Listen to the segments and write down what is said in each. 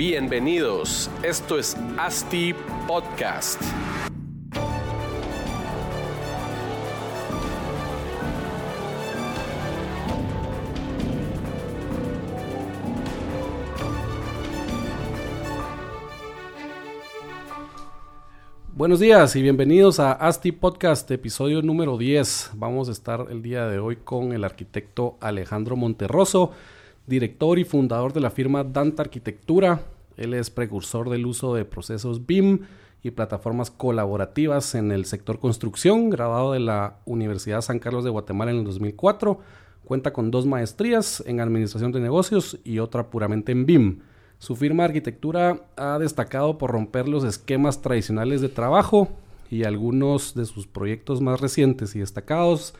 Bienvenidos, esto es ASTI Podcast. Buenos días y bienvenidos a ASTI Podcast, episodio número 10. Vamos a estar el día de hoy con el arquitecto Alejandro Monterroso, director y fundador de la firma Danta Arquitectura. Él es precursor del uso de procesos BIM y plataformas colaborativas en el sector construcción, graduado de la Universidad San Carlos de Guatemala en el 2004. Cuenta con dos maestrías en Administración de Negocios y otra puramente en BIM. Su firma de arquitectura ha destacado por romper los esquemas tradicionales de trabajo y algunos de sus proyectos más recientes y destacados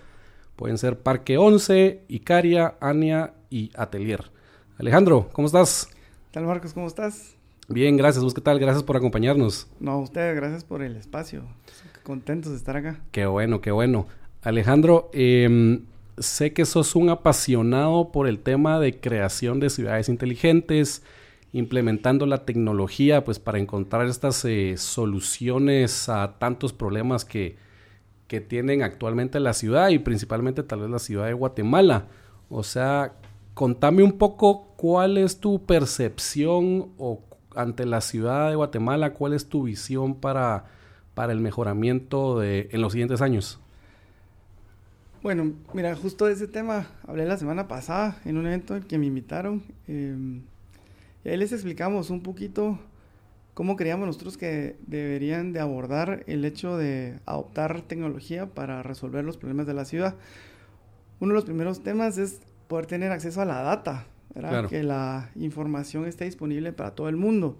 pueden ser Parque 11, Icaria, Ania y Atelier. Alejandro, ¿cómo estás? ¿Qué tal Marcos? ¿Cómo estás? Bien, gracias. ¿Vos qué tal? Gracias por acompañarnos. No, usted, gracias por el espacio. Contentos de estar acá. Qué bueno, qué bueno. Alejandro, eh, sé que sos un apasionado por el tema de creación de ciudades inteligentes, implementando la tecnología pues para encontrar estas eh, soluciones a tantos problemas que, que tienen actualmente la ciudad y principalmente tal vez la ciudad de Guatemala. O sea, contame un poco cuál es tu percepción o ante la ciudad de Guatemala, cuál es tu visión para, para el mejoramiento de, en los siguientes años. Bueno, mira, justo de ese tema hablé la semana pasada en un evento en que me invitaron. Eh, y ahí les explicamos un poquito cómo creíamos nosotros que deberían de abordar el hecho de adoptar tecnología para resolver los problemas de la ciudad. Uno de los primeros temas es poder tener acceso a la data, claro. que la información esté disponible para todo el mundo.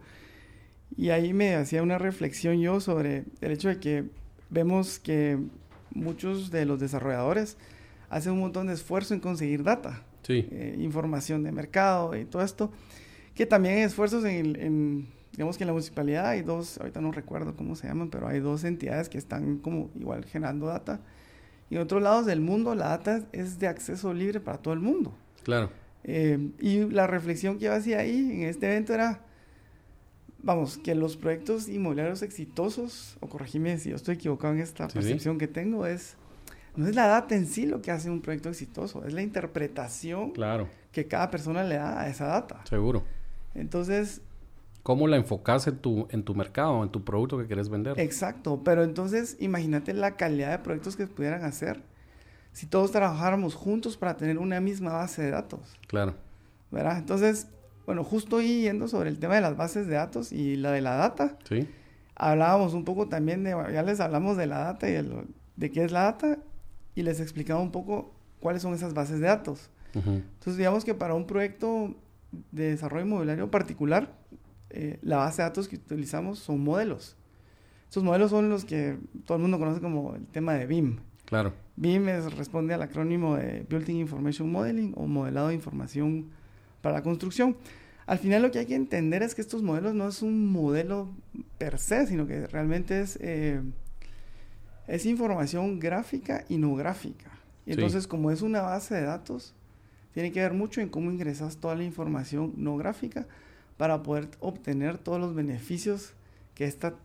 Y ahí me hacía una reflexión yo sobre el hecho de que vemos que muchos de los desarrolladores hacen un montón de esfuerzo en conseguir data, sí. eh, información de mercado y todo esto que también hay esfuerzos en, en, digamos que en la municipalidad hay dos, ahorita no recuerdo cómo se llaman, pero hay dos entidades que están como igual generando data. Y en otros lados del mundo la data es de acceso libre para todo el mundo. Claro. Eh, y la reflexión que yo hacía ahí en este evento era, vamos, que los proyectos inmobiliarios exitosos, o corregime si yo estoy equivocado en esta Sí, percepción que tengo, es, no es la data en sí lo que hace un proyecto exitoso, es la interpretación Claro, que cada persona le da a esa data. seguro. Entonces, ¿Cómo la enfocas en tu, en tu mercado, en tu producto que quieres vender? exacto, pero entonces imagínate la calidad de proyectos que pudieran hacer si todos trabajáramos juntos para tener una misma base de datos, Claro. ¿verdad? Entonces, bueno, justo ahí yendo sobre el tema de las bases de datos y la de la data, Sí. hablábamos un poco también de, ya les hablamos de la data y de, lo- de qué es la data y les explicaba un poco cuáles son esas bases de datos. Ujú. Entonces, digamos que para un proyecto de desarrollo inmobiliario particular, eh, la base de datos que utilizamos son modelos. Esos modelos son los que todo el mundo conoce como el tema de BIM. Claro. BIM es- responde al acrónimo de Building Information Modeling o modelado de información para la construcción. Al final lo que hay que entender es que estos modelos no es un modelo per se, sino que realmente es, eh, es información gráfica y no gráfica. Y Sí. entonces como es una base de datos, tiene que ver mucho en cómo ingresas toda la información no gráfica para poder obtener todos los beneficios que esta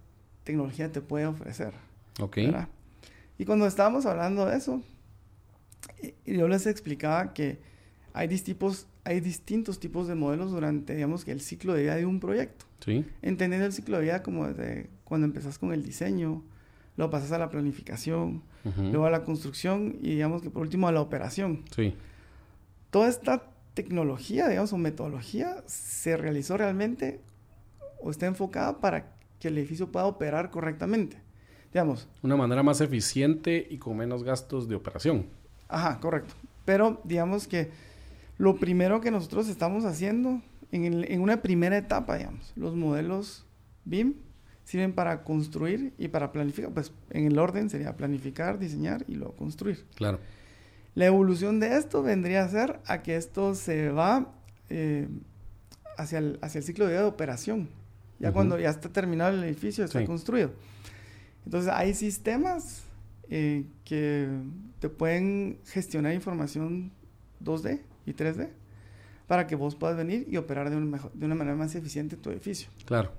tecnología te puede ofrecer. Ok. ¿verdad? Y cuando estábamos hablando de eso, yo les explicaba que hay, hay distintos tipos de modelos durante, digamos, que el ciclo de vida de un proyecto. Sí. Entendiendo el ciclo de vida como desde cuando empezás con el diseño, luego pasas a la planificación, Ujú. luego a la construcción y digamos que por último a la operación. Sí. Toda esta tecnología, digamos, o metodología se realizó realmente o está enfocada para que el edificio pueda operar correctamente. Digamos, Una manera más eficiente y con menos gastos de operación. Ajá, correcto. Pero digamos que Lo primero que nosotros estamos haciendo en, el- en una primera etapa, digamos, los modelos BIM sirven para construir y para planificar. Pues en el orden sería planificar, diseñar y luego construir. Claro. La evolución de esto vendría a ser a que esto se va eh, hacia, el, hacia el ciclo de vida de operación. Ya cuando ya está terminado el edificio, está Sí. construido. Entonces hay sistemas eh, que te pueden gestionar información 2D y 3D para que vos puedas venir y operar de una, mejor- de una manera más eficiente tu edificio. Claro.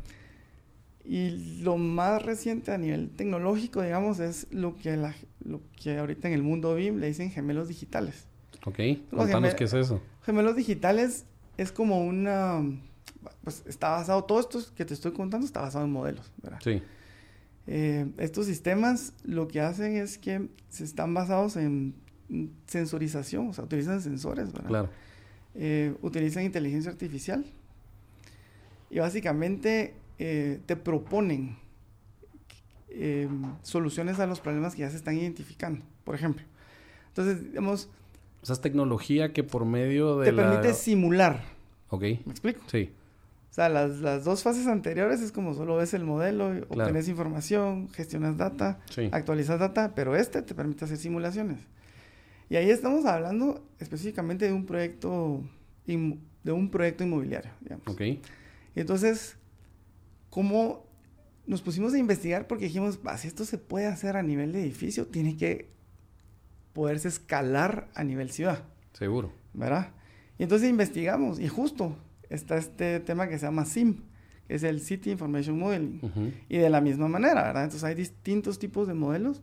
Y lo más reciente a nivel tecnológico, digamos, es lo que, la- lo que ahorita en el mundo BIM le dicen gemelos digitales. Ok. Los Contanos geme- qué es eso. Gemelos digitales es como una... Pues está basado, todo esto que te estoy contando está basado en modelos, ¿verdad? Sí. Eh, estos sistemas lo que hacen es que se están basados en sensorización, o sea, utilizan sensores, ¿verdad? Claro. Eh, utilizan inteligencia artificial y básicamente eh, te proponen eh, soluciones a los problemas que ya se están identificando, por ejemplo. Entonces, digamos, O sea, es tecnología que por medio de te la... permite simular, Ok. ¿me explico? Sí. O sea, las, las dos fases anteriores es como solo ves el modelo, Claro. obtenés información, gestionas data, Sí. actualizas data, pero este te permite hacer simulaciones. Y ahí estamos hablando específicamente de un proyecto, de un proyecto inmobiliario, digamos. Ok. Y entonces, ¿cómo nos pusimos a investigar? Porque dijimos, "Va, si esto se puede hacer a nivel de edificio, tiene que poderse escalar a nivel ciudad. Seguro. ¿verdad? Y entonces investigamos y justo está este tema que se llama SIM, que es el City Information Modeling. Ujú. Y de la misma manera, ¿verdad? Entonces hay distintos tipos de modelos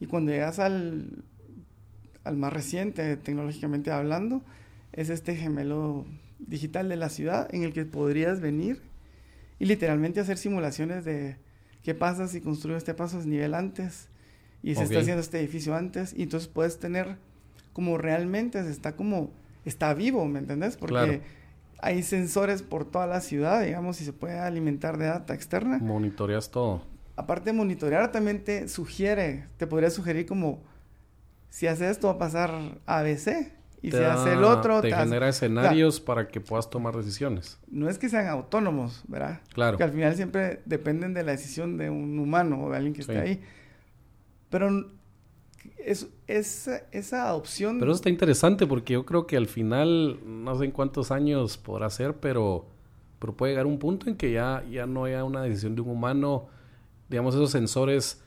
y cuando llegas al, al más reciente, tecnológicamente hablando, es este gemelo digital de la ciudad en el que podrías venir y literalmente hacer simulaciones de qué pasa si construyo este paso a nivel antes y se está haciendo este edificio antes y entonces puedes tener como realmente se está como está vivo, ¿me entendés? Porque Claro. hay sensores por toda la ciudad, digamos, y se puede alimentar de data externa. Monitoreas todo. Aparte de monitorear, también te sugiere, te podría sugerir como, si haces esto va a pasar ABC, y Te da- hace el otro, Te genera escenarios para que puedas tomar decisiones. no es que sean autónomos, ¿verdad? Claro. Que al final siempre dependen de la decisión de un humano o de alguien que esté Sí. ahí. Pero n- es, esa, esa adopción... Pero eso está interesante porque yo creo que al final, no sé en cuántos años podrá ser, pero, pero puede llegar un punto en que ya, ya no haya una decisión de un humano, digamos, esos sensores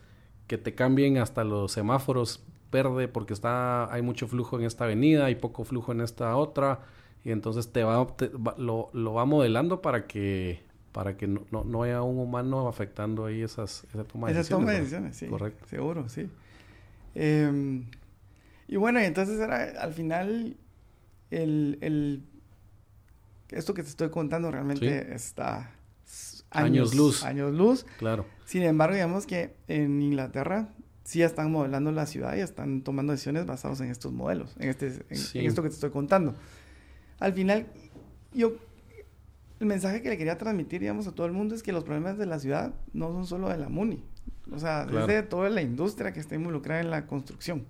que te cambien hasta los semáforos verde porque está hay mucho flujo en esta avenida y poco flujo en esta otra y entonces te va, te va- lo, lo va modelando para que para que no, no, no haya un humano afectando ahí esas esa toma de Esa decisiones. toma de decisiones, sí. Correcto. Seguro, sí. Em, y bueno, y entonces era, al final, el, el- esto que te estoy contando realmente está s- Años luz. Años luz. Claro. Sin embargo, digamos que en Inglaterra sí ya están modelando la ciudad y están tomando decisiones basadas en estos modelos, en, este, en, Sí. en esto que te estoy contando. Al final, yo, el mensaje que le quería transmitir, digamos, a todo el mundo es que los problemas de la ciudad no son solo de la MUNI. O sea, Claro. es de toda la industria que está involucrada en la construcción.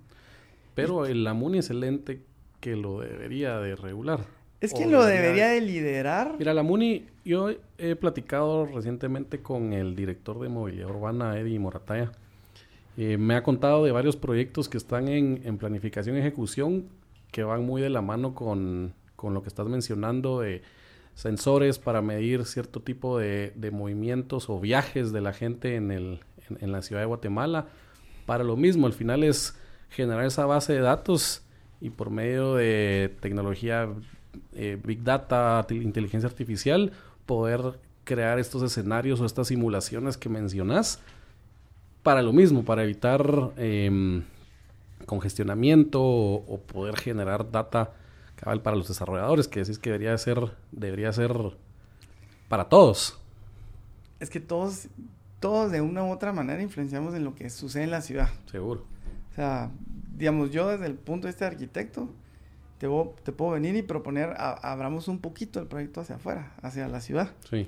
Pero el AMUNI es el ente que lo debería de regular. Es O quien lo debería de liderar. Mira, la MUNI, yo he platicado recientemente con el director de movilidad urbana, Eddie Morataya. Eh, me ha contado de varios proyectos que están en, planificación y ejecución que van muy de la mano con, con lo que estás mencionando de sensores para medir cierto tipo de, de movimientos o viajes de la gente en, el, en, la ciudad de Guatemala. Para lo mismo, al final es generar esa base de datos y por medio de tecnología, eh, Big Data, inteligencia artificial, poder crear estos escenarios o estas simulaciones que mencionas para lo mismo, para evitar em, congestionamiento o, o poder generar data cabal para los desarrolladores, que decís que debería ser, debería ser para todos. Es que todos, todos de una u otra manera influenciamos en lo que sucede en la ciudad. Seguro. O sea, digamos, yo desde el punto de vista de arquitecto, te, te puedo venir y proponer, a- abramos un poquito el proyecto hacia afuera, hacia la ciudad. Sí.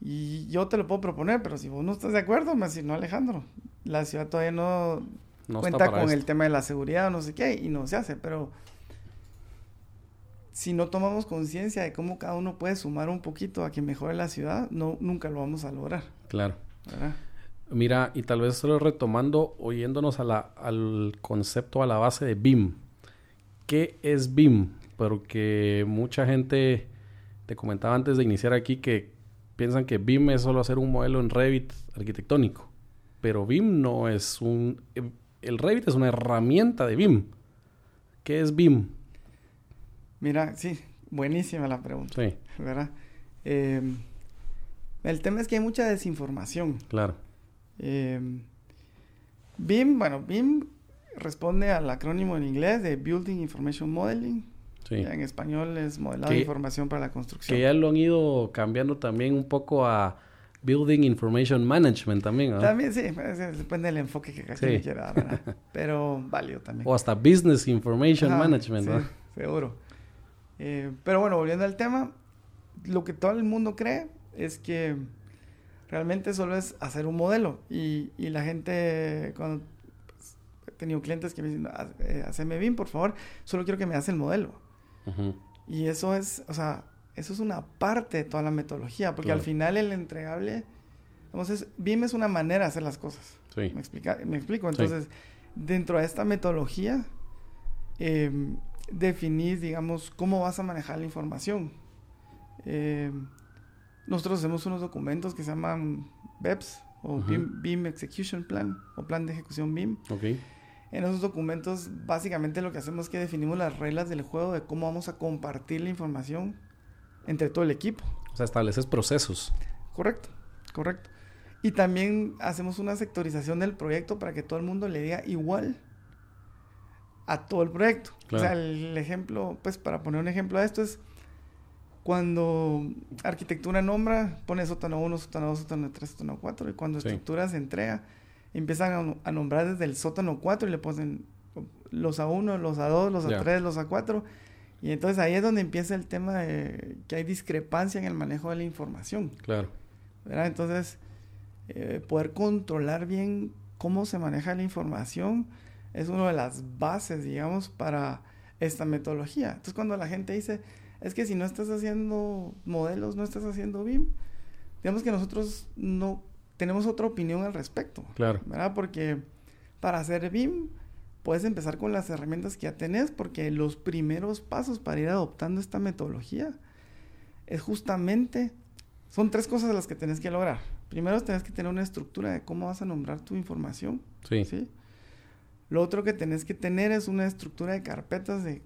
Y yo te lo puedo proponer, pero si vos no estás de acuerdo, me decís, no, Alejandro, la ciudad todavía no, cuenta con el tema de la seguridad o no sé qué, y no se hace, pero si no tomamos conciencia de cómo cada uno puede sumar un poquito a que mejore la ciudad, no, nunca lo vamos a lograr. Claro. Mira, y tal vez solo retomando, oyéndonos a la, al concepto, a la base de BIM. ¿Qué es BIM? Porque mucha gente, te comentaba antes de iniciar aquí, que piensan que BIM es solo hacer un modelo en Revit arquitectónico. Pero BIM no es un... El Revit es una herramienta de BIM. ¿Qué es BIM? Mira, sí, buenísima la pregunta. Sí. ¿Verdad? Eh, el tema es que hay mucha desinformación. Claro. Eh, BIM, bueno, BIM responde al acrónimo en inglés de Building Information Modeling. Sí. En español es modelado de información para la construcción. Que ya lo han ido cambiando también un poco a Building Information Management también, ¿no? También sí, pues, depende del enfoque que quien quiera dar, Pero válido también. O hasta Business Information Management, sí, Seguro. Eh, pero bueno, volviendo al tema, lo que todo el mundo cree es que realmente solo es hacer un modelo. Y, y la gente, cuando he tenido clientes que me dicen, eh, haceme bien, por favor, solo quiero que me hagas el modelo. Y eso es, o sea, eso es una parte de toda la metodología, porque al final el entregable, entonces, BIM es una manera de hacer las cosas. Sí. ¿Me, explica? ¿Me explico? Entonces, dentro de esta metodología, eh, definís, digamos, cómo vas a manejar la información. Eh, nosotros hacemos unos documentos que se llaman BEPS o BIM, Execution Plan o Plan de Ejecución BIM. Okay. En esos documentos básicamente lo que hacemos es que definimos las reglas del juego de cómo vamos a compartir la información entre todo el equipo. O sea, estableces procesos. Correcto, correcto. Y también hacemos una sectorización del proyecto para que todo el mundo le diga igual a todo el proyecto. O sea, el ejemplo, pues para poner un ejemplo de esto es cuando arquitectura nombra, pone sótano 1, sótano 2, sótano 3, sótano 4, y cuando estructura se entrega, empiezan a, nombrar desde el sótano 4 y le ponen los A1, los A2, los A3, los A4. Y entonces ahí es donde empieza el tema de que hay discrepancia en el manejo de la información. Claro. ¿verdad? Entonces, eh, poder controlar bien cómo se maneja la información es una de las bases, digamos, para esta metodología. Entonces, cuando la gente dice, es que si no estás haciendo modelos, no estás haciendo BIM, digamos que nosotros no tenemos otra opinión al respecto. Claro. ¿Verdad? Porque para hacer BIM puedes empezar con las herramientas que ya tenés, porque los primeros pasos para ir adoptando esta metodología es justamente, son tres cosas las que tenés que lograr. Primero, tenés que tener una estructura de cómo vas a nombrar tu información. Sí. ¿sí? Lo otro que tenés que tener es una estructura de carpetas de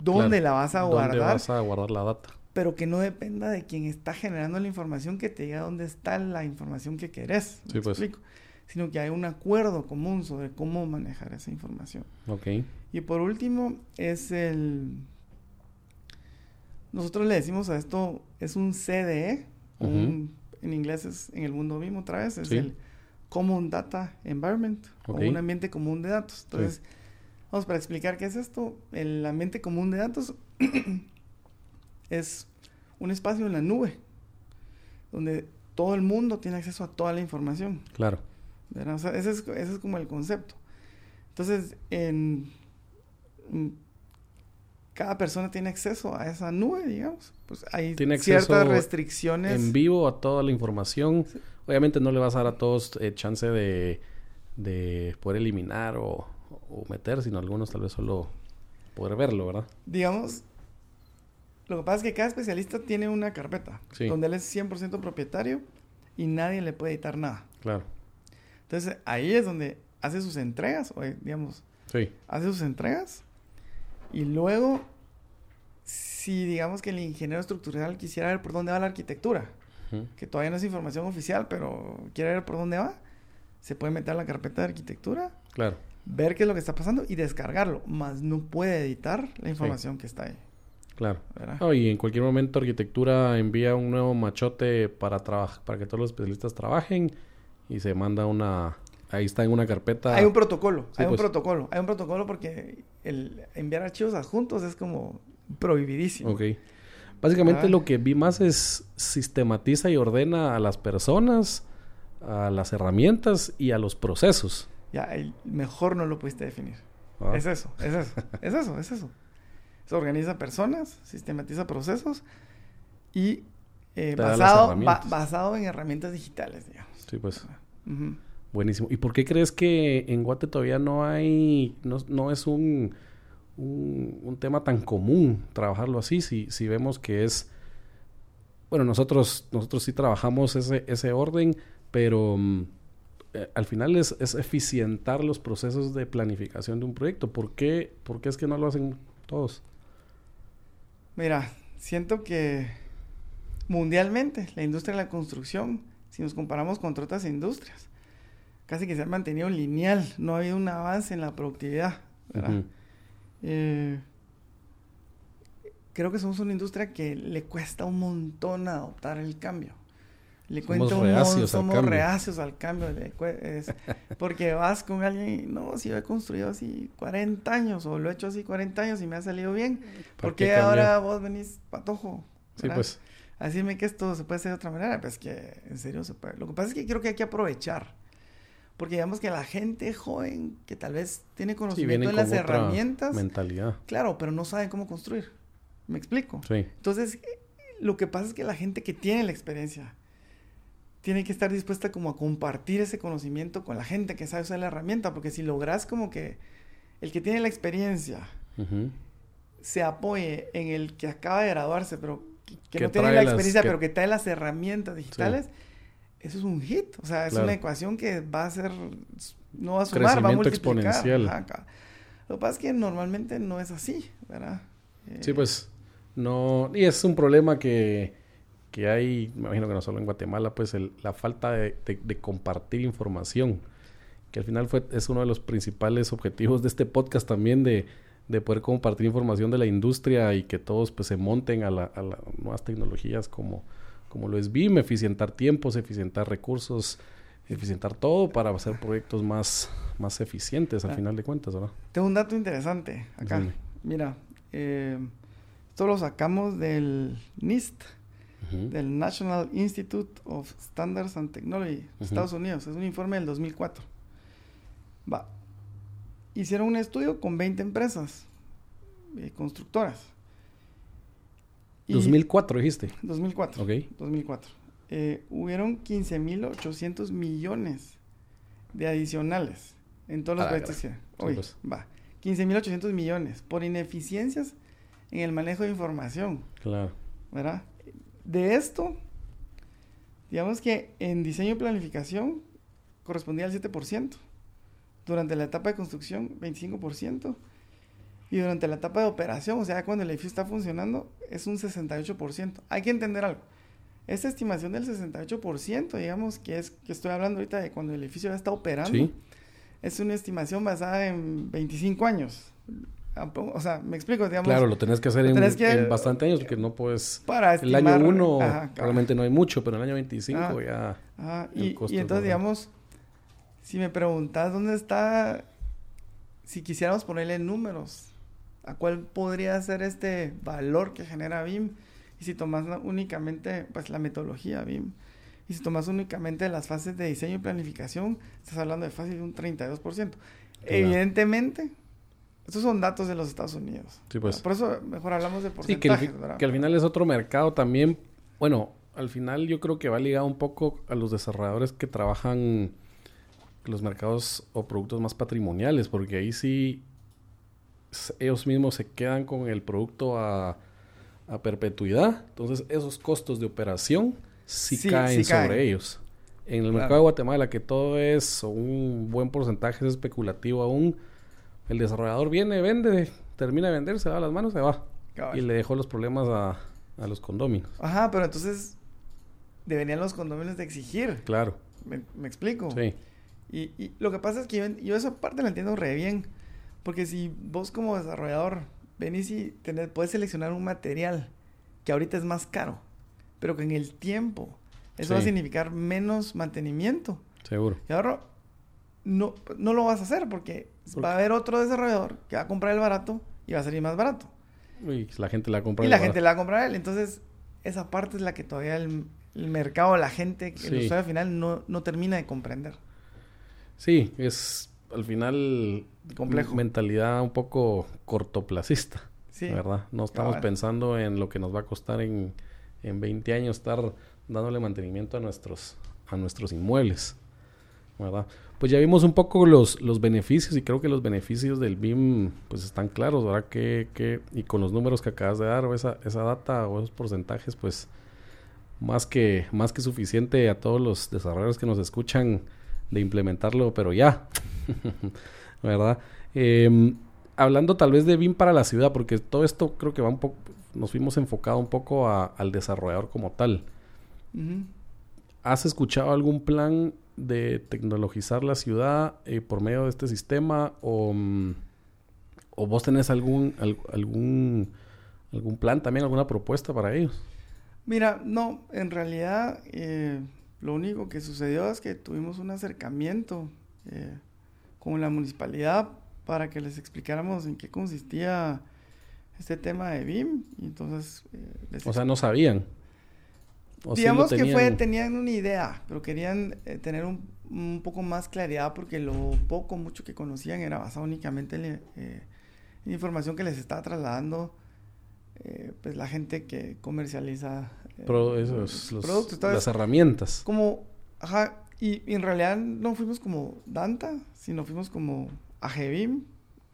dónde la vas a guardar. ¿Dónde vas a guardar la data? Pero que no dependa de quien está generando la información que te diga dónde está la información que querés. sí, pues. explico? Sino que hay un acuerdo común sobre cómo manejar esa información. Ok. Y por último, es el. Nosotros le decimos a esto, es un CDE, en inglés es en el mundo mismo otra vez, es el Common Data Environment o un ambiente común de datos. Entonces, vamos para explicar qué es esto. El ambiente común de datos es un espacio en la nube donde todo el mundo tiene acceso a toda la información. Claro. ese, es, como el concepto. Entonces, en, cada persona tiene acceso a esa nube, digamos. Pues hay ciertas restricciones. En vivo a toda la información. Obviamente no le vas a dar a todos eh, chance de, de, poder eliminar o, meter, sino algunos tal vez solo poder verlo, ¿verdad? Digamos, lo que pasa es que cada especialista tiene una carpeta donde él es 100% propietario y nadie le puede editar nada. Claro. Entonces ahí es donde hace sus entregas, o digamos, sí. hace sus entregas y luego, si digamos que el ingeniero estructural quisiera ver por dónde va la arquitectura, que todavía no es información oficial, pero quiere ver por dónde va, se puede meter a la carpeta de arquitectura, claro. ver qué es lo que está pasando y descargarlo, más no puede editar la información que está ahí. Claro. y en cualquier momento arquitectura envía un nuevo machote para trabajar, para que todos los especialistas trabajen y se manda una ahí está en una carpeta. Hay un protocolo, hay un pues. protocolo, hay un protocolo porque el enviar archivos adjuntos es como prohibidísimo. Ok. Básicamente lo que vi más es sistematiza y ordena a las personas, a las herramientas y a los procesos. Ya, el mejor no lo pudiste definir. Ah. Es eso, es eso, es eso, es eso. Se organiza personas, sistematiza procesos y eh, basado, ba- basado en herramientas digitales, digamos. Sí, pues. Buenísimo. ¿Y por qué crees que en Guate todavía no hay, no, no es un, un, un tema tan común trabajarlo así? Si, si vemos que es, bueno, nosotros, nosotros sí trabajamos ese, ese orden, pero mm, eh, al final es, es eficientar los procesos de planificación de un proyecto. ¿Por qué, por qué es que no lo hacen todos? Mira, siento que mundialmente la industria de la construcción, si nos comparamos con otras industrias, casi que se ha mantenido lineal, no ha habido un avance en la productividad. Eh, creo que somos una industria que le cuesta un montón adoptar el cambio. Le Somos mon- reacios al somos cambio. reacios al cambio. es- porque vas con alguien y no, si yo he construido así 40 años o lo he hecho así 40 años y me ha salido bien, ¿Para ¿por qué ahora vos venís patojo? Sí, ¿verdad? pues. A decirme que esto se puede hacer de otra manera, pues que en serio se puede. Lo que pasa es que creo que hay que aprovechar. Porque digamos que la gente joven que tal vez tiene Sí, conocimiento vienen de las herramientas, mentalidad. claro, pero no saben cómo construir. ¿Me explico? Sí. Entonces, lo que pasa es que la gente que tiene la experiencia tiene que estar dispuesta como a compartir ese conocimiento con la gente que sabe usar la herramienta, porque si logras como que el que tiene la experiencia se apoye en el que acaba de graduarse, pero que, que Que no tiene la las- experiencia, que- pero que trae las herramientas digitales, eso es un hit. O sea, es Claro. una ecuación que va a ser, no va a sumar, va a Crecimiento multiplicar. exponencial. Ajá, Lo que pasa es que normalmente no es así, ¿verdad? Eh, Sí, pues no. Y es un problema que, que hay, me imagino que no solo en Guatemala, pues el- la falta de, de- de compartir información. Que al final fue, es uno de los principales objetivos de este podcast también, de, de poder compartir información de la industria y que todos pues se monten a, la- a las nuevas tecnologías como, como lo es BIM, eficientar tiempos, eficientar recursos, eficientar todo para hacer proyectos más, más eficientes al Ah. final de cuentas, ¿verdad? Tengo un dato interesante acá. Mira, eh, esto lo sacamos del NIST, Del National Institute of Standards and Technology. Estados Unidos. Es un informe del 2004. Va. Hicieron un estudio con 20 empresas eh, constructoras. Y- 2004 dijiste. 2004. Ok. 2004. Eh, hubieron 15.800 millones de adicionales en todos los Ah, proyectos que... Pues. va. 15.800 millones por ineficiencias en el manejo de información. Claro. ¿verdad? De esto, digamos que en diseño y planificación correspondía al 7%, durante la etapa de construcción 25%, y durante la etapa de operación, o sea, cuando el edificio está funcionando, es un 68%. Hay que entender algo. Esta estimación del 68%, digamos, que es que estoy hablando ahorita de cuando el edificio ya está operando, Sí. es una estimación basada en 25 años. O sea, me explico, digamos. Claro, lo tenés que hacer en, tenés que- en bastante años porque no puedes... para El estimar- año 1 Ajá, cabal. realmente no hay mucho, pero en el año 25 Ah. ya... Ajá, el y, entonces, digamos, si me preguntas dónde está, si quisiéramos ponerle números, ¿a cuál podría ser este valor que genera BIM? Y si tomas únicamente, pues, la metodología BIM, y si tomas únicamente las fases de diseño y planificación, estás hablando de fácil de un 32%. Evidentemente, estos son datos de los Estados Unidos. Sí, pues. Por eso mejor hablamos de Sí, que, que al final es otro mercado también. Bueno, al final yo creo que va ligado un poco a los desarrolladores que trabajan los mercados o productos más patrimoniales, porque ahí sí ellos mismos se quedan con el producto a, a perpetuidad. Entonces esos costos de operación sí, Sí, caen sí caen. sobre ellos. En el Claro. mercado de Guatemala, que todo es un buen porcentaje es especulativo aún, el desarrollador viene, vende, termina de vender, se va a las manos, se va. Y le dejó los problemas a, a los condóminos. Ajá, pero entonces deberían los condominios de exigir. Claro. ¿Me, me explico? Sí. Y, y lo que pasa es que yo, yo esa parte la entiendo re bien. Porque si vos como desarrollador venís y tenés, puedes seleccionar un material que ahorita es más caro, pero que en el tiempo eso va a significar menos mantenimiento. Seguro. Y ahora no, no lo vas a hacer porque ¿Por va a haber otro desarrollador que va a comprar el barato y va a salir más barato. Uy, la gente la compra. Y la barato. gente la va a comprar él. Entonces, esa parte es la que todavía el, el mercado, la gente, el Sí. usuario final no, no termina de comprender. Sí, es al final Complejo. mentalidad un poco cortoplacista. Sí. ¿Verdad? No estamos pensando en lo que nos va a costar en, en 20 años estar dándole mantenimiento a nuestros, a nuestros inmuebles. ¿Verdad? Pues ya vimos un poco los, los beneficios y creo que los beneficios del BIM pues están claros, ¿verdad? Que, que, y con los números que acabas de dar o esa, esa data o esos porcentajes, pues más que, más que suficiente a todos los desarrolladores que nos escuchan de implementarlo, pero ya, ¿verdad? Em, hablando tal vez de BIM para la ciudad, porque todo esto creo que va un poco, nos fuimos enfocado un poco al desarrollador como tal. ¿Has escuchado algún plan de tecnologizar la ciudad eh, por medio de este sistema o, mm, o vos tenés algún, algún, algún plan también, alguna propuesta para ellos? Mira, no, en realidad eh, lo único que sucedió es que tuvimos un acercamiento eh, con la municipalidad para que les explicáramos en qué consistía este tema de BIM. Y entonces, o sea, no sabían. Digamos que fue, tenían una idea, pero querían eh, tener un, un, poco más claridad porque lo poco, mucho que conocían era basado únicamente en, eh, información que les estaba trasladando eh, pues la gente que comercializa esos, los, productos. las herramientas. Como, ajá, y, y, en realidad no fuimos como Danta, sino fuimos como AGBIM,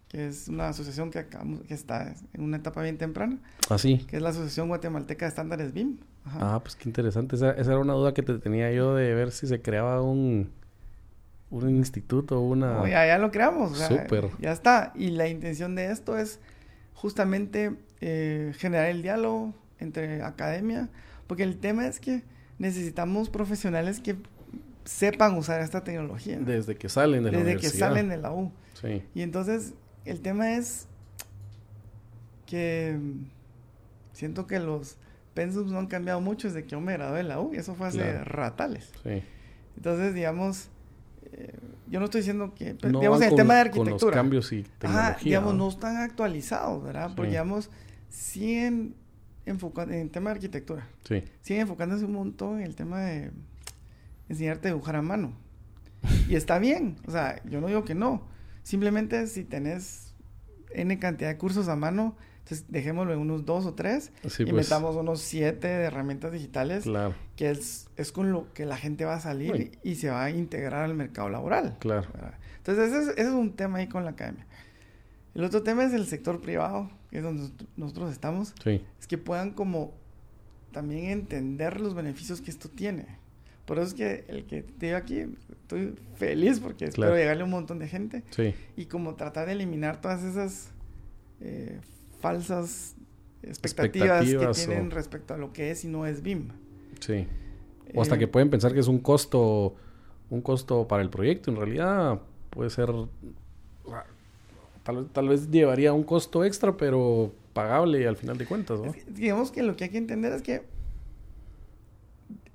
que es una asociación que, acabamos, que está en una etapa bien temprana. Ah, sí. Que es la Asociación Guatemalteca de Estándares BIM. Ah, pues qué interesante. Esa, esa, era una duda que te tenía yo de ver si se creaba un, un instituto, una... No, ya, ya lo creamos. Súper. Ya está. Y la intención de esto es justamente eh, generar el diálogo entre academia, porque el tema es que necesitamos profesionales que sepan usar esta tecnología. Desde que salen de la universidad. Desde que salen de la U. Sí. Y entonces el tema es que siento que los pensums no han cambiado mucho desde que yo me gradué de la U y eso fue hace ratales. Sí. Entonces, digamos, eh, yo no estoy diciendo que, pues, digamos, en el tema de arquitectura. Con los cambios y tecnología. digamos, ¿no? están actualizados, ¿verdad? Porque, digamos, siguen enfocando en el tema de arquitectura. Sí. Siguen enfocándose un montón en el tema de enseñarte a dibujar a mano. y está bien, o sea, yo no digo que no. Simplemente si tenés N cantidad de cursos a mano, entonces dejémoslo en unos dos o tres y pues. metamos unos siete de herramientas digitales, claro. que es, es con lo que la gente va a salir y se va a integrar al mercado laboral. Claro. Entonces ese es, ese es, un tema ahí con la academia. El otro tema es el sector privado, que es donde nosotros estamos. Sí. Es que puedan como también entender los beneficios que esto tiene. Por eso es que el que te digo aquí, estoy feliz porque espero llegarle a un montón de gente. Sí. Y como tratar de eliminar todas esas eh, falsas expectativas, que tienen respecto a lo que es y no es BIM. Sí. O hasta eh, que pueden pensar que es un costo, un costo para el proyecto. En realidad puede ser, tal, tal vez llevaría un costo extra, pero pagable al final de cuentas, ¿no? digamos que lo que hay que entender es que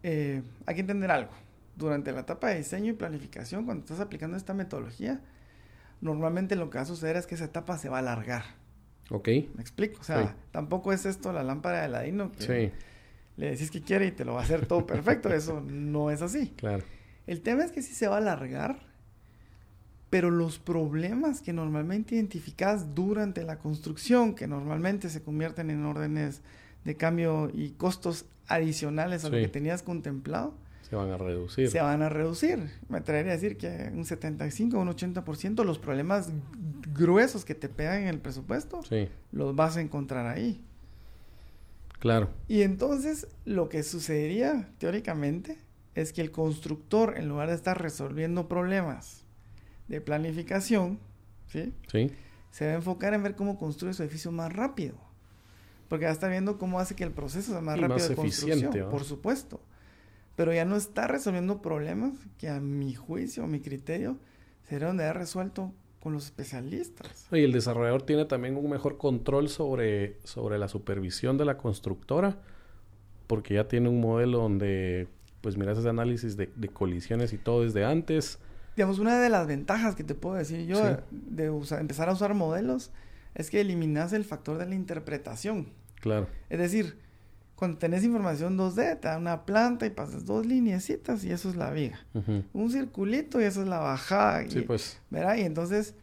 eh, hay que entender algo. Durante la etapa de diseño y planificación, cuando estás aplicando esta metodología, normalmente lo que va a suceder es que esa etapa se va a alargar. Ok. ¿Me explico? O sea, tampoco es esto la lámpara de Aladino que le decís que quiere y te lo va a hacer todo perfecto. Eso no es así. Claro. El tema es que sí se va a alargar, pero los problemas que normalmente identificas durante la construcción, que normalmente se convierten en órdenes de cambio y costos adicionales a lo que tenías contemplado, se van a reducir. Se van a reducir. Me atrevería a decir que un 75 o un 80% los problemas gruesos que te pegan en el presupuesto, los vas a encontrar ahí. Claro. Y entonces lo que sucedería teóricamente es que el constructor, en lugar de estar resolviendo problemas de planificación, ¿sí? Sí. Se va a enfocar en ver cómo construye su edificio más rápido. Porque ya está viendo cómo hace que el proceso sea más rápido de construcción, por supuesto. Pero ya no está resolviendo problemas que a mi juicio, a mi criterio, se deberían de haber resuelto con los especialistas. Y el desarrollador tiene también un mejor control sobre, sobre la supervisión de la constructora, porque ya tiene un modelo donde, pues miras ese análisis de, colisiones y todo desde antes. Digamos, una de las ventajas que te puedo decir yo de, empezar a usar modelos es que eliminas el factor de la interpretación. Claro. Es decir, cuando tenés información 2D, te da una planta y pasas dos lineecitas y eso es la viga. Un circulito y eso es la bajada. Sí, pues. ¿Verdad? Y entonces,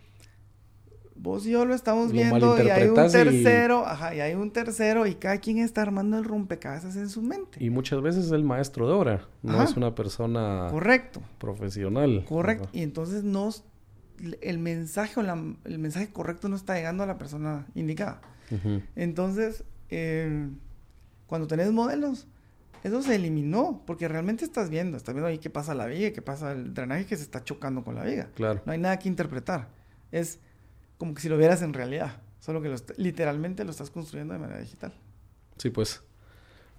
vos y yo lo estamos Lo viendo y hay un malinterpretas y- tercero, ajá, y hay un tercero y cada quien está armando el rompecabezas en su mente. Y muchas veces es el maestro de obra, no Ajá. es una persona Correcto, profesional. correcto. Ajá. Y entonces no, el mensaje o la- el mensaje correcto no está llegando a la persona indicada. Entonces, eh, cuando tenés modelos, eso se eliminó, porque realmente estás viendo, estás viendo ahí qué pasa la viga, qué pasa el drenaje que se está chocando con la viga. Claro. No hay nada que interpretar. Es como que si lo vieras en realidad, solo que lo literalmente lo estás construyendo de manera digital. Sí, pues.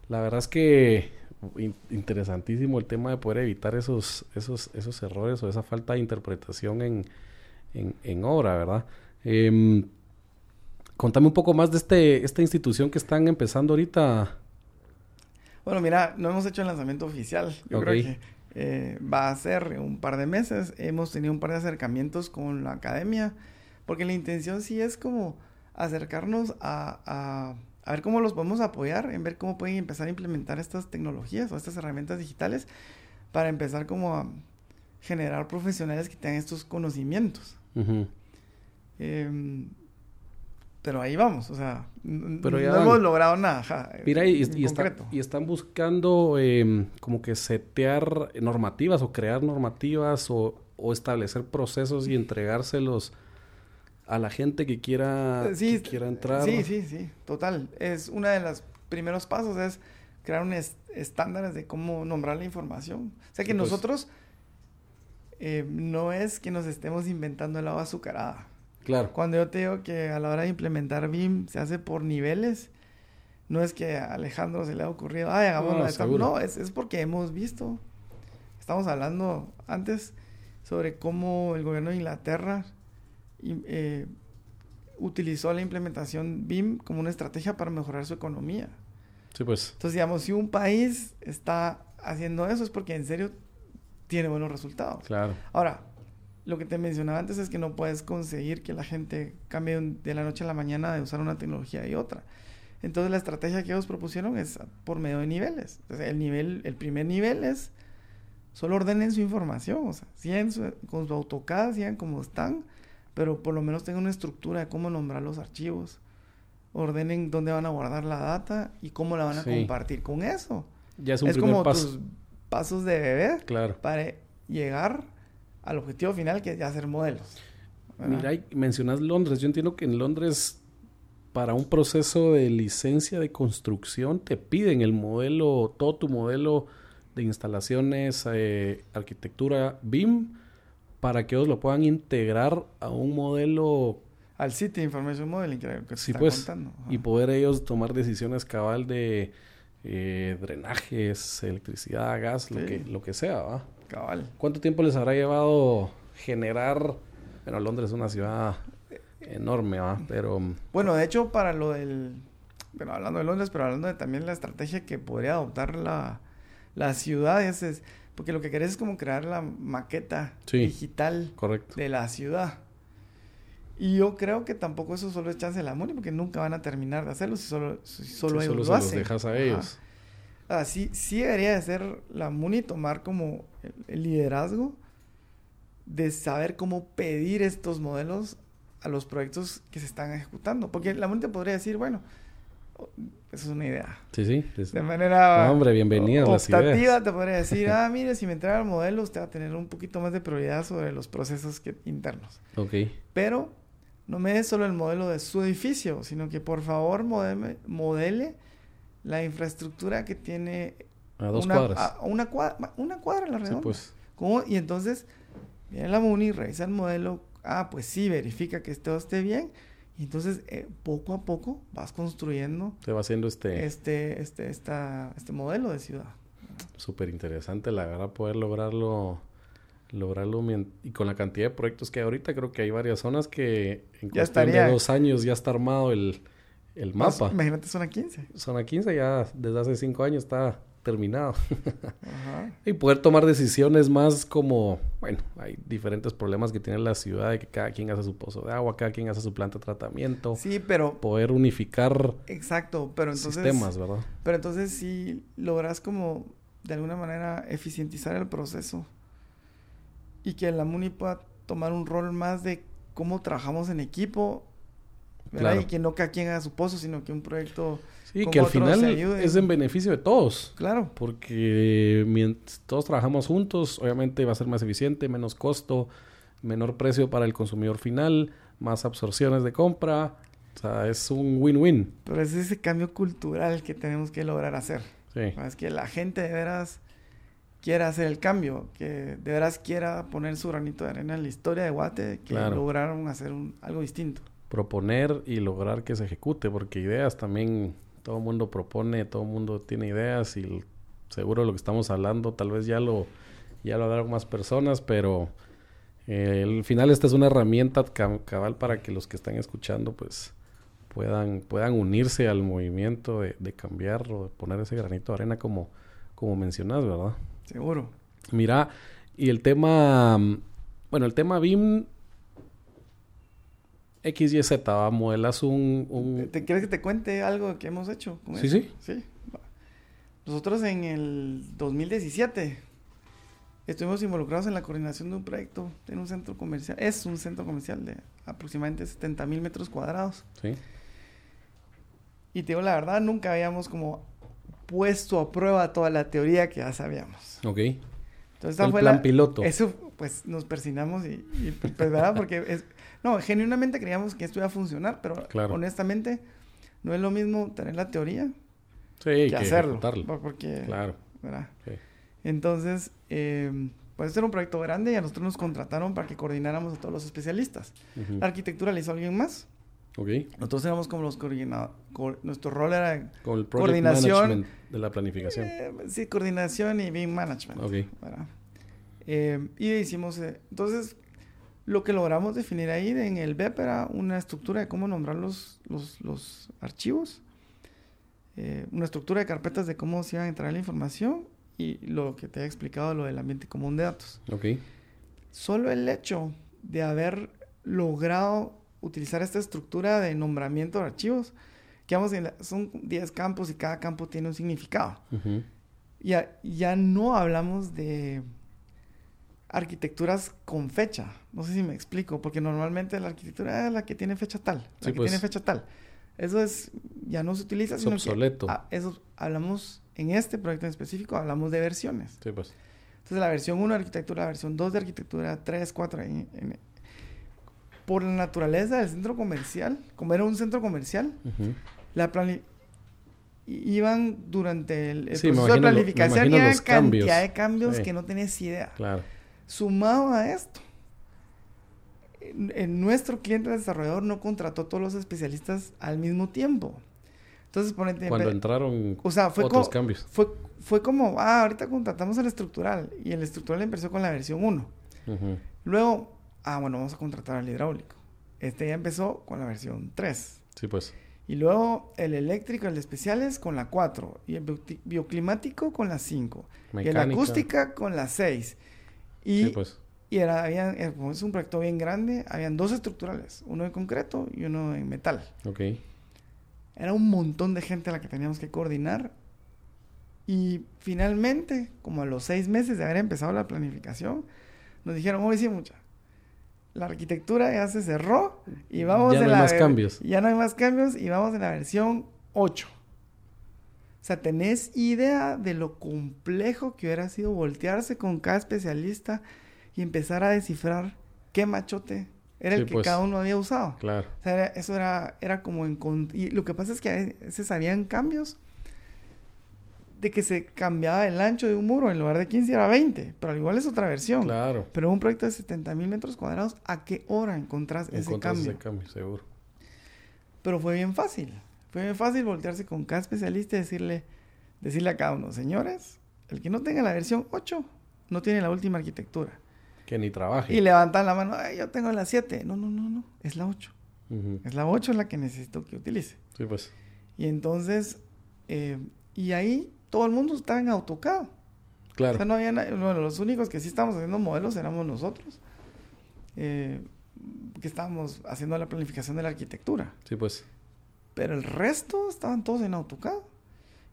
La verdad es que in- interesantísimo el tema de poder evitar esos, esos, esos errores o esa falta de interpretación en, en, en obra, ¿verdad? Em, contame un poco más de este, esta institución que están empezando ahorita. Bueno, mira, no hemos hecho el lanzamiento oficial. Yo creo que eh, va a ser un par de meses. Hemos tenido un par de acercamientos con la academia, porque la intención sí es como acercarnos a, a, a ver cómo los podemos apoyar, en ver cómo pueden empezar a implementar estas tecnologías o estas herramientas digitales para empezar como a generar profesionales que tengan estos conocimientos. Pero ahí vamos, o sea, Pero no ya- hemos logrado nada. ajá, Mira, y, en y está- concreto. y están buscando em, como que setear normativas o crear normativas o, o establecer procesos y entregárselos a la gente que quiera, Eh, sí, que quiera entrar. Sí, sí, sí, total. Es uno de los primeros pasos es crear un es- estándares de cómo nombrar la información. O sea que pues. nosotros eh, no es que nos estemos inventando el agua azucarada. Claro. Cuando yo te digo que a la hora de implementar BIM se hace por niveles, no es que a Alejandro se le ha ocurrido, ay, hagámoslo No, de tal-". seguro. No, es, es porque hemos visto. Estamos hablando antes sobre cómo el gobierno de Inglaterra eh, utilizó la implementación BIM como una estrategia para mejorar su economía. Sí, pues. Entonces, digamos, si un país está haciendo eso es porque en serio tiene buenos resultados. Claro. Ahora, lo que te mencionaba antes es que no puedes conseguir que la gente cambie de la noche a la mañana de usar una tecnología y otra. Entonces la estrategia que ellos propusieron es por medio de niveles. Entonces, el nivel, el primer nivel es solo ordenen su información, o sea, sigan su- con su AutoCAD, sigan como están, pero por lo menos tengan una estructura de cómo nombrar los archivos. Ordenen dónde van a guardar la data y cómo la van a Sí. compartir con eso. Ya es un es primer como paso. tus pasos de bebé Claro. para llegar al objetivo final que es ya hacer modelos. ¿verdad? Mira, y mencionas Londres. Yo entiendo que en Londres, para un proceso de licencia de construcción, te piden el modelo, todo tu modelo de instalaciones, eh, arquitectura BIM, para que ellos lo puedan integrar a un modelo Al City Information Modeling que, que Sí, pues, contando. Y poder ellos tomar decisiones cabal de eh, drenajes, electricidad, gas, lo, que, lo que sea, ¿va? Cabal. ¿Cuánto tiempo les habrá llevado generar? Bueno, Londres es una ciudad enorme, ¿va? Pero Bueno, de hecho, para lo del... Bueno, hablando de Londres, pero hablando de también la estrategia que podría adoptar la, la ciudad, es, es- porque lo que querés es como crear la maqueta Sí. digital correcto. de la ciudad. Y yo creo que tampoco eso solo es chance de la MUNI, porque nunca van a terminar de hacerlo si solo, si solo ellos solo lo se los hacen. dejas a ellos. Sí, sí debería de ser la MUNI tomar como el, el liderazgo de saber cómo pedir estos modelos a los proyectos que se están ejecutando. Porque la MUNI te podría decir, bueno, eso es una idea. Sí, sí. es- De manera No, hombre, bienvenidas las optativa ideas. te podría decir, ah, mire, si me entrega el modelo, usted va a tener un poquito más de prioridad sobre los procesos que, internos. Ok. Pero no me dé solo el modelo de su edificio, sino que por favor modele, modele la infraestructura que tiene A dos una, cuadras. a- una cuadra, una cuadra en la sí, redonda. pues. ¿Cómo? Y entonces viene la MUNI, revisa el modelo, ah, pues sí, verifica que todo esté bien. Y entonces eh, poco a poco vas construyendo Se va haciendo este este, este, esta, este modelo de ciudad. súper interesante, la verdad, poder lograrlo. Lograrlo y con la cantidad de proyectos que hay ahorita, creo que hay varias zonas que en Ya cuestión estaría. de dos años ya está armado el, el mapa. imagínate, zona 15. Zona 15 ya desde hace cinco años está terminado. Ajá. y poder tomar decisiones más como, bueno, hay diferentes problemas que tiene la ciudad de que cada quien hace su pozo de agua, cada quien hace su planta de tratamiento. Sí, pero Poder unificar exacto, pero entonces sistemas, ¿verdad? Pero entonces si logras como de alguna manera eficientizar el proceso y que la MUNI pueda tomar un rol más de cómo trabajamos en equipo, ¿verdad? Y que no cada quien haga su pozo, sino que un proyecto... Sí, que al final es en beneficio de todos. Claro. Porque mientras todos trabajamos juntos, obviamente va a ser más eficiente, menos costo, menor precio para el consumidor final, más absorciones de compra. O sea, es un win-win. Pero es ese cambio cultural que tenemos que lograr hacer. Sí. Es que la gente de veras quiera hacer el cambio, que de veras quiera poner su granito de arena en la historia de Guate, que lograron hacer algo distinto. Proponer y lograr que se ejecute, porque ideas también todo el mundo propone, todo el mundo tiene ideas y seguro lo que estamos hablando tal vez ya lo ya lo hablaron más personas, pero eh, al final esta es una herramienta cabal para que los que están escuchando pues puedan puedan unirse al movimiento de, de cambiar o de poner ese granito de arena como como mencionas, ¿verdad? Seguro. Mira, y el tema, bueno, el tema BIM XYZ, ¿va? modelas un, un... ¿Te, quieres que te cuente algo que hemos hecho? sí, sí. Sí. Nosotros en el 2017 estuvimos involucrados en la coordinación de un proyecto en un centro comercial. Es un centro comercial de aproximadamente 70 mil metros cuadrados. Sí. Y te digo la verdad, nunca habíamos como puesto a prueba toda la teoría que ya sabíamos. Ok. Entonces, el plan piloto. Eso, pues, nos persinamos y, pues, ¿verdad? Porque es... No, genuinamente creíamos que esto iba a funcionar, pero honestamente no es lo mismo tener la teoría que, hacerlo. Porque, claro. ¿verdad? Entonces, eh, pues este era un proyecto grande y a nosotros nos contrataron para que coordináramos a todos los especialistas. La arquitectura la hizo alguien más. Okay. Nosotros éramos como los coordinadores. nuestro rol era el coordinación de la planificación. Eh, sí, coordinación y BIM management. Okay. Eh, y hicimos, eh, entonces, lo que logramos definir ahí en el BEP era una estructura de cómo nombrar los, los, los archivos, una estructura de carpetas de cómo se iba a entrar la información y lo que te he explicado, lo del ambiente común de datos. Okay. Solo el hecho de haber logrado utilizar esta estructura de nombramiento de archivos, que vamos, son 10 campos y cada campo tiene un significado. ya, ya no hablamos de arquitecturas con fecha. No sé si me explico, porque normalmente la arquitectura es la que tiene fecha tal, la que pues. tiene fecha tal. Eso es, ya no se utiliza. Es obsoleto. eso hablamos, en este proyecto en específico, hablamos de versiones. Sí, pues. Entonces la versión 1 de arquitectura, la versión 2 de arquitectura, 3, 4, en, en, por la naturaleza del centro comercial, como era un centro comercial, la iban durante el, proceso de planificación había cantidad de cambios que no tenías idea. Claro. Sumado a esto, en, nuestro cliente desarrollador no contrató todos los especialistas al mismo tiempo. Entonces, ponete, cuando entraron o sea, fue otros cambios. Fue, fue como, ah, ahorita contratamos el estructural y el estructural empezó con la versión 1. Luego ah, bueno, vamos a contratar al hidráulico. Este ya empezó con la versión 3. Sí, pues. Y luego el eléctrico, el de especiales con la 4. Y el bioclimático con la 5. Y la acústica con la 6. Y, sí, pues. Y era, había, eh, como es un proyecto bien grande, habían dos estructurales. Uno en concreto y uno en metal. Ok. Era un montón de gente a la que teníamos que coordinar. Y finalmente, como a los seis meses de haber empezado la planificación, nos dijeron, hoy sí, mucha la arquitectura ya se cerró y vamos ya no hay más cambios. Ya no hay más cambios y vamos en la versión 8. O sea, ¿tenés idea de lo complejo que hubiera sido voltearse con cada especialista y empezar a descifrar qué machote era el que pues, cada uno había usado? Claro. O sea, eso era, era como en... Y lo que pasa es que a veces habían cambios de que se cambiaba el ancho de un muro, en lugar de 15 era 20, pero al igual es otra versión. Claro. Pero un proyecto de 70 mil metros cuadrados, ¿a qué hora encontrás, ese cambio? ese cambio, seguro. Pero fue bien fácil. Fue fácil voltearse con cada especialista y decirle, decirle a cada uno, señores, el que no tenga la versión 8 no tiene la última arquitectura. Que ni trabaje. Y levantan la mano, Ay, yo tengo la 7. No, no, no, no, es la 8. Es la 8 la que necesito que utilice. Sí, pues. Y entonces, eh, y ahí todo el mundo estaba en AutoCAD. Claro. O sea, no había bueno, los únicos que sí estábamos haciendo modelos éramos nosotros. Eh, que estábamos haciendo la planificación de la arquitectura. Sí, pues. Pero el resto estaban todos en AutoCAD.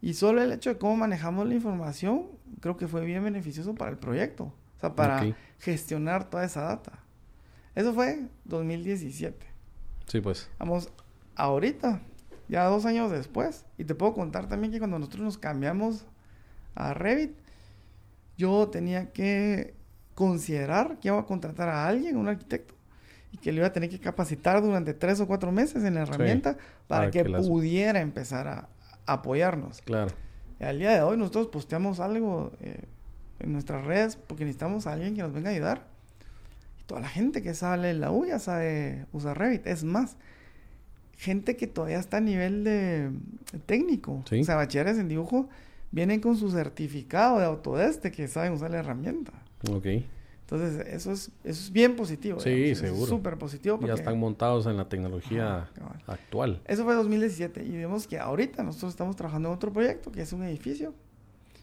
Y solo el hecho de cómo manejamos la información, creo que fue bien beneficioso para el proyecto. O sea, para gestionar toda esa data. Eso fue 2017. Sí, pues. Vamos, ahorita, ya dos años después, y te puedo contar también que cuando nosotros nos cambiamos a Revit, yo tenía que considerar que iba a contratar a alguien, un arquitecto, y que le iba a tener que capacitar durante tres o cuatro meses en la herramienta para, para que, que las- pudiera empezar a, a apoyarnos. Claro. Y al día de hoy nosotros posteamos algo eh, en nuestras redes porque necesitamos a alguien que nos venga a ayudar. Y toda la gente que sale en la U ya sabe usar Revit. Es más, gente que todavía está a nivel de técnico, Sí. o sea, bachilleres en dibujo, vienen con su certificado de Autodesk de que saben usar la herramienta. Ok. Entonces, eso es, eso es bien positivo. Sí, digamos, seguro. Es súper positivo. Ya porque- están montados en la tecnología Ajá, actual. Eso fue 2017 y vemos que ahorita nosotros estamos trabajando en otro proyecto que es un edificio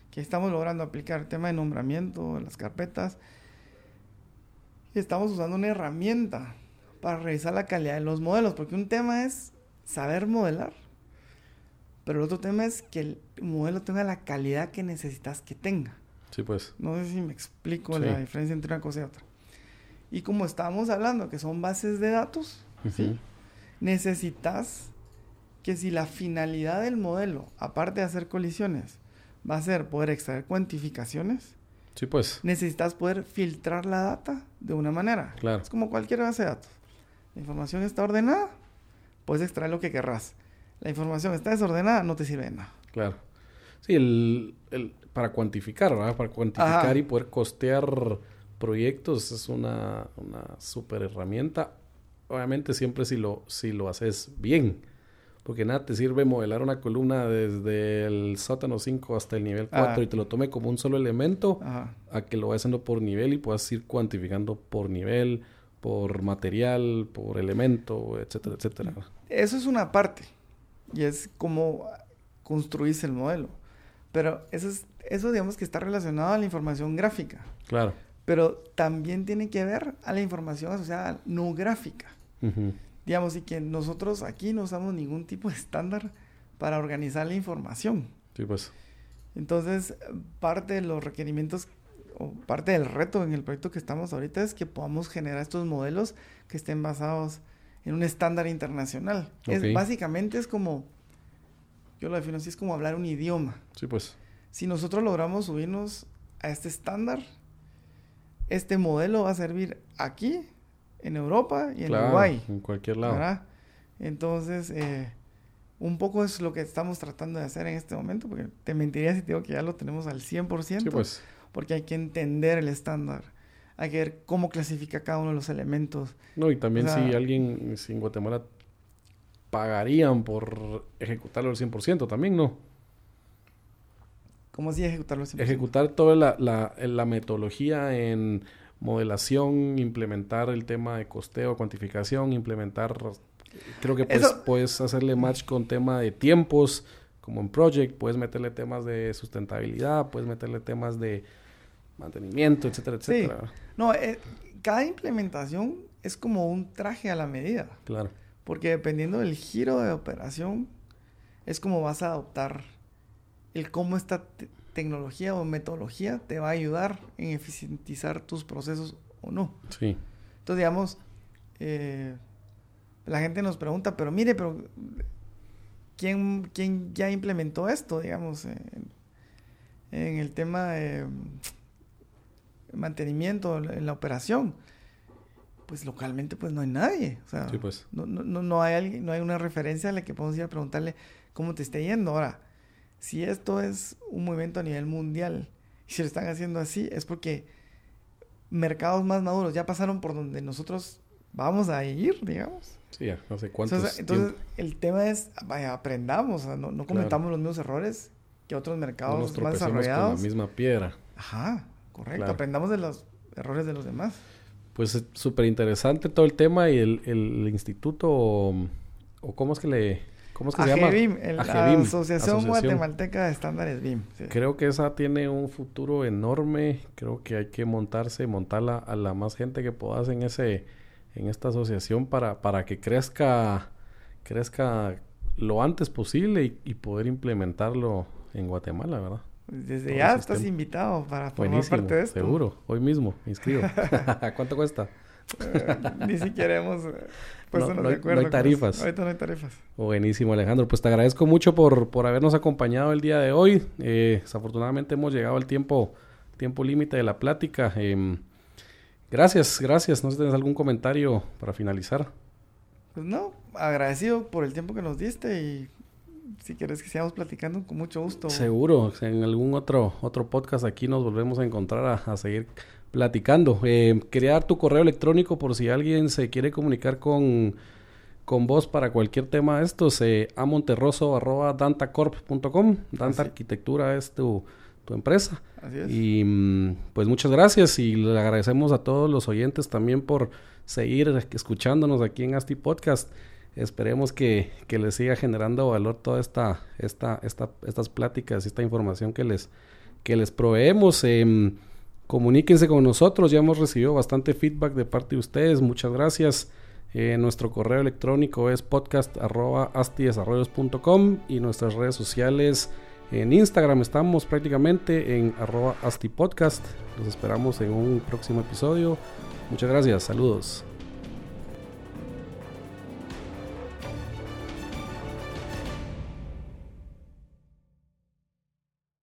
que estamos logrando aplicar el tema de nombramiento, las carpetas y estamos usando una herramienta para revisar la calidad de los modelos porque un tema es saber modelar pero el otro tema es que el modelo tenga la calidad que necesitas que tenga. Sí, pues. No sé si me explico Sí. la diferencia entre una cosa y otra. Y como estábamos hablando que son bases de datos, ¿sí? Necesitas que si la finalidad del modelo, aparte de hacer colisiones, va a ser poder extraer cuantificaciones, Sí, pues. necesitas poder filtrar la data de una manera. Claro. Es como cualquier base de datos. La información está ordenada, puedes extraer lo que querrás. La información está desordenada, no te sirve de nada. Claro. Sí, el, el- para cuantificar, ¿verdad? Para cuantificar Ajá. y poder costear proyectos es una, una super herramienta. Obviamente siempre si lo, si lo haces bien. Porque nada te sirve modelar una columna desde el sótano 5 hasta el nivel 4 Ah. y te lo tome como un solo elemento Ajá. a que lo vayas haciendo por nivel y puedas ir cuantificando por nivel, por material, por elemento, etcétera, etcétera. Eso es una parte. Y es como construirse el modelo. Pero eso, es, eso digamos que está relacionado a la información gráfica. Claro. Pero también tiene que ver a la información asociada no gráfica. Digamos, y que nosotros aquí no usamos ningún tipo de estándar para organizar la información. Sí, pues. Entonces, parte de los requerimientos o parte del reto en el proyecto que estamos ahorita es que podamos generar estos modelos que estén basados en un estándar internacional. Es, básicamente es como, yo lo defino así, es como hablar un idioma. Sí, pues. Si nosotros logramos subirnos a este estándar, este modelo va a servir aquí, en Europa y en Claro, Uruguay. en cualquier lado. ¿verdad? Entonces, eh, un poco es lo que estamos tratando de hacer en este momento, porque te mentiría si te digo que ya lo tenemos al 100%, Sí, pues. porque hay que entender el estándar, hay que ver cómo clasifica cada uno de los elementos. No, y también O sea- si alguien, si en Guatemala pagarían por ejecutarlo al 100%, también no. ¿Cómo así ejecutarlo? al 100%? Ejecutar toda la, la, la metodología en modelación, implementar el tema de costeo, cuantificación, implementar... Creo que Eso- puedes hacerle match con tema de tiempos, como en Project, puedes meterle temas de sustentabilidad, puedes meterle temas de mantenimiento, etcétera, Sí. etcétera. No, eh, cada implementación es como un traje a la medida, Claro. Porque dependiendo del giro de operación, es como vas a adoptar el cómo esta te- tecnología o metodología te va a ayudar en eficientizar tus procesos o no. Sí. Entonces, digamos, eh, la gente nos pregunta, pero mire, pero ¿quién, quién ya implementó esto, digamos, en, en el tema de mm, mantenimiento, en la operación? Pues localmente, pues no hay nadie. O sea, Sí, pues. no, no, no, no hay alguien, no hay una referencia a la que podemos ir a preguntarle cómo te está yendo. Ahora, si esto es un movimiento a nivel mundial y si lo están haciendo así, es porque mercados más maduros ya pasaron por donde nosotros vamos a ir, digamos. Sí, ya, no sé cuántos. Entonces, el tema es, vaya, aprendamos, o sea, no, no cometamos los mismos errores que otros no mercados nos más tropecemos con la desarrollados. misma piedra. Ajá, correcto. Claro. Aprendamos de los errores de los demás. Pues es súper interesante todo el tema y el, el instituto, o, o cómo es que le, cómo es que se llama? El- la Asociación, Guatemalteca de Estándares BIM. sí. Creo que esa tiene un futuro enorme. Creo que hay que montarse y montarla a la más gente que puedas en ese, en esta asociación para, para que crezca, crezca lo antes posible y, y poder implementarlo en Guatemala, ¿verdad? Desde ya estás sistema. invitado para formar Buenísimo, parte de esto. seguro. Hoy mismo me inscribo. ¿Cuánto cuesta? Eh, ni siquiera hemos eh, puesto No- no hay- acuerdo. no hay tarifas. eso. Ahorita no hay tarifas. Buenísimo, Alejandro. Pues te agradezco mucho por, por habernos acompañado el día de hoy. Eh, desafortunadamente hemos llegado al tiempo, tiempo límite de la plática. Em, gracias, gracias. No sé si tienes algún comentario para finalizar. Pues no, agradecido por el tiempo que nos diste y si quieres que sigamos platicando, con mucho gusto. Seguro, en algún otro, otro podcast aquí nos volvemos a encontrar a, a seguir platicando. Eh, quería dar tu correo electrónico por si alguien se quiere comunicar con, con vos para cualquier tema de estos. Eh, amonterroso.dantacorp.com. Danta Así. Arquitectura es tu, tu empresa. Así es. Y mm, pues muchas gracias y le agradecemos a todos los oyentes también por seguir escuchándonos aquí en Asti Podcast. Esperemos que, que les siga generando valor toda esta, esta, esta, estas pláticas y esta información que les, que les proveemos. Em, comuníquense con nosotros, ya hemos recibido bastante feedback de parte de ustedes. Muchas gracias. Eh, nuestro correo electrónico es podcast.astidesarrollos.com y nuestras redes sociales en Instagram estamos prácticamente en arroba astipodcast. Los esperamos en un próximo episodio. Muchas gracias, saludos.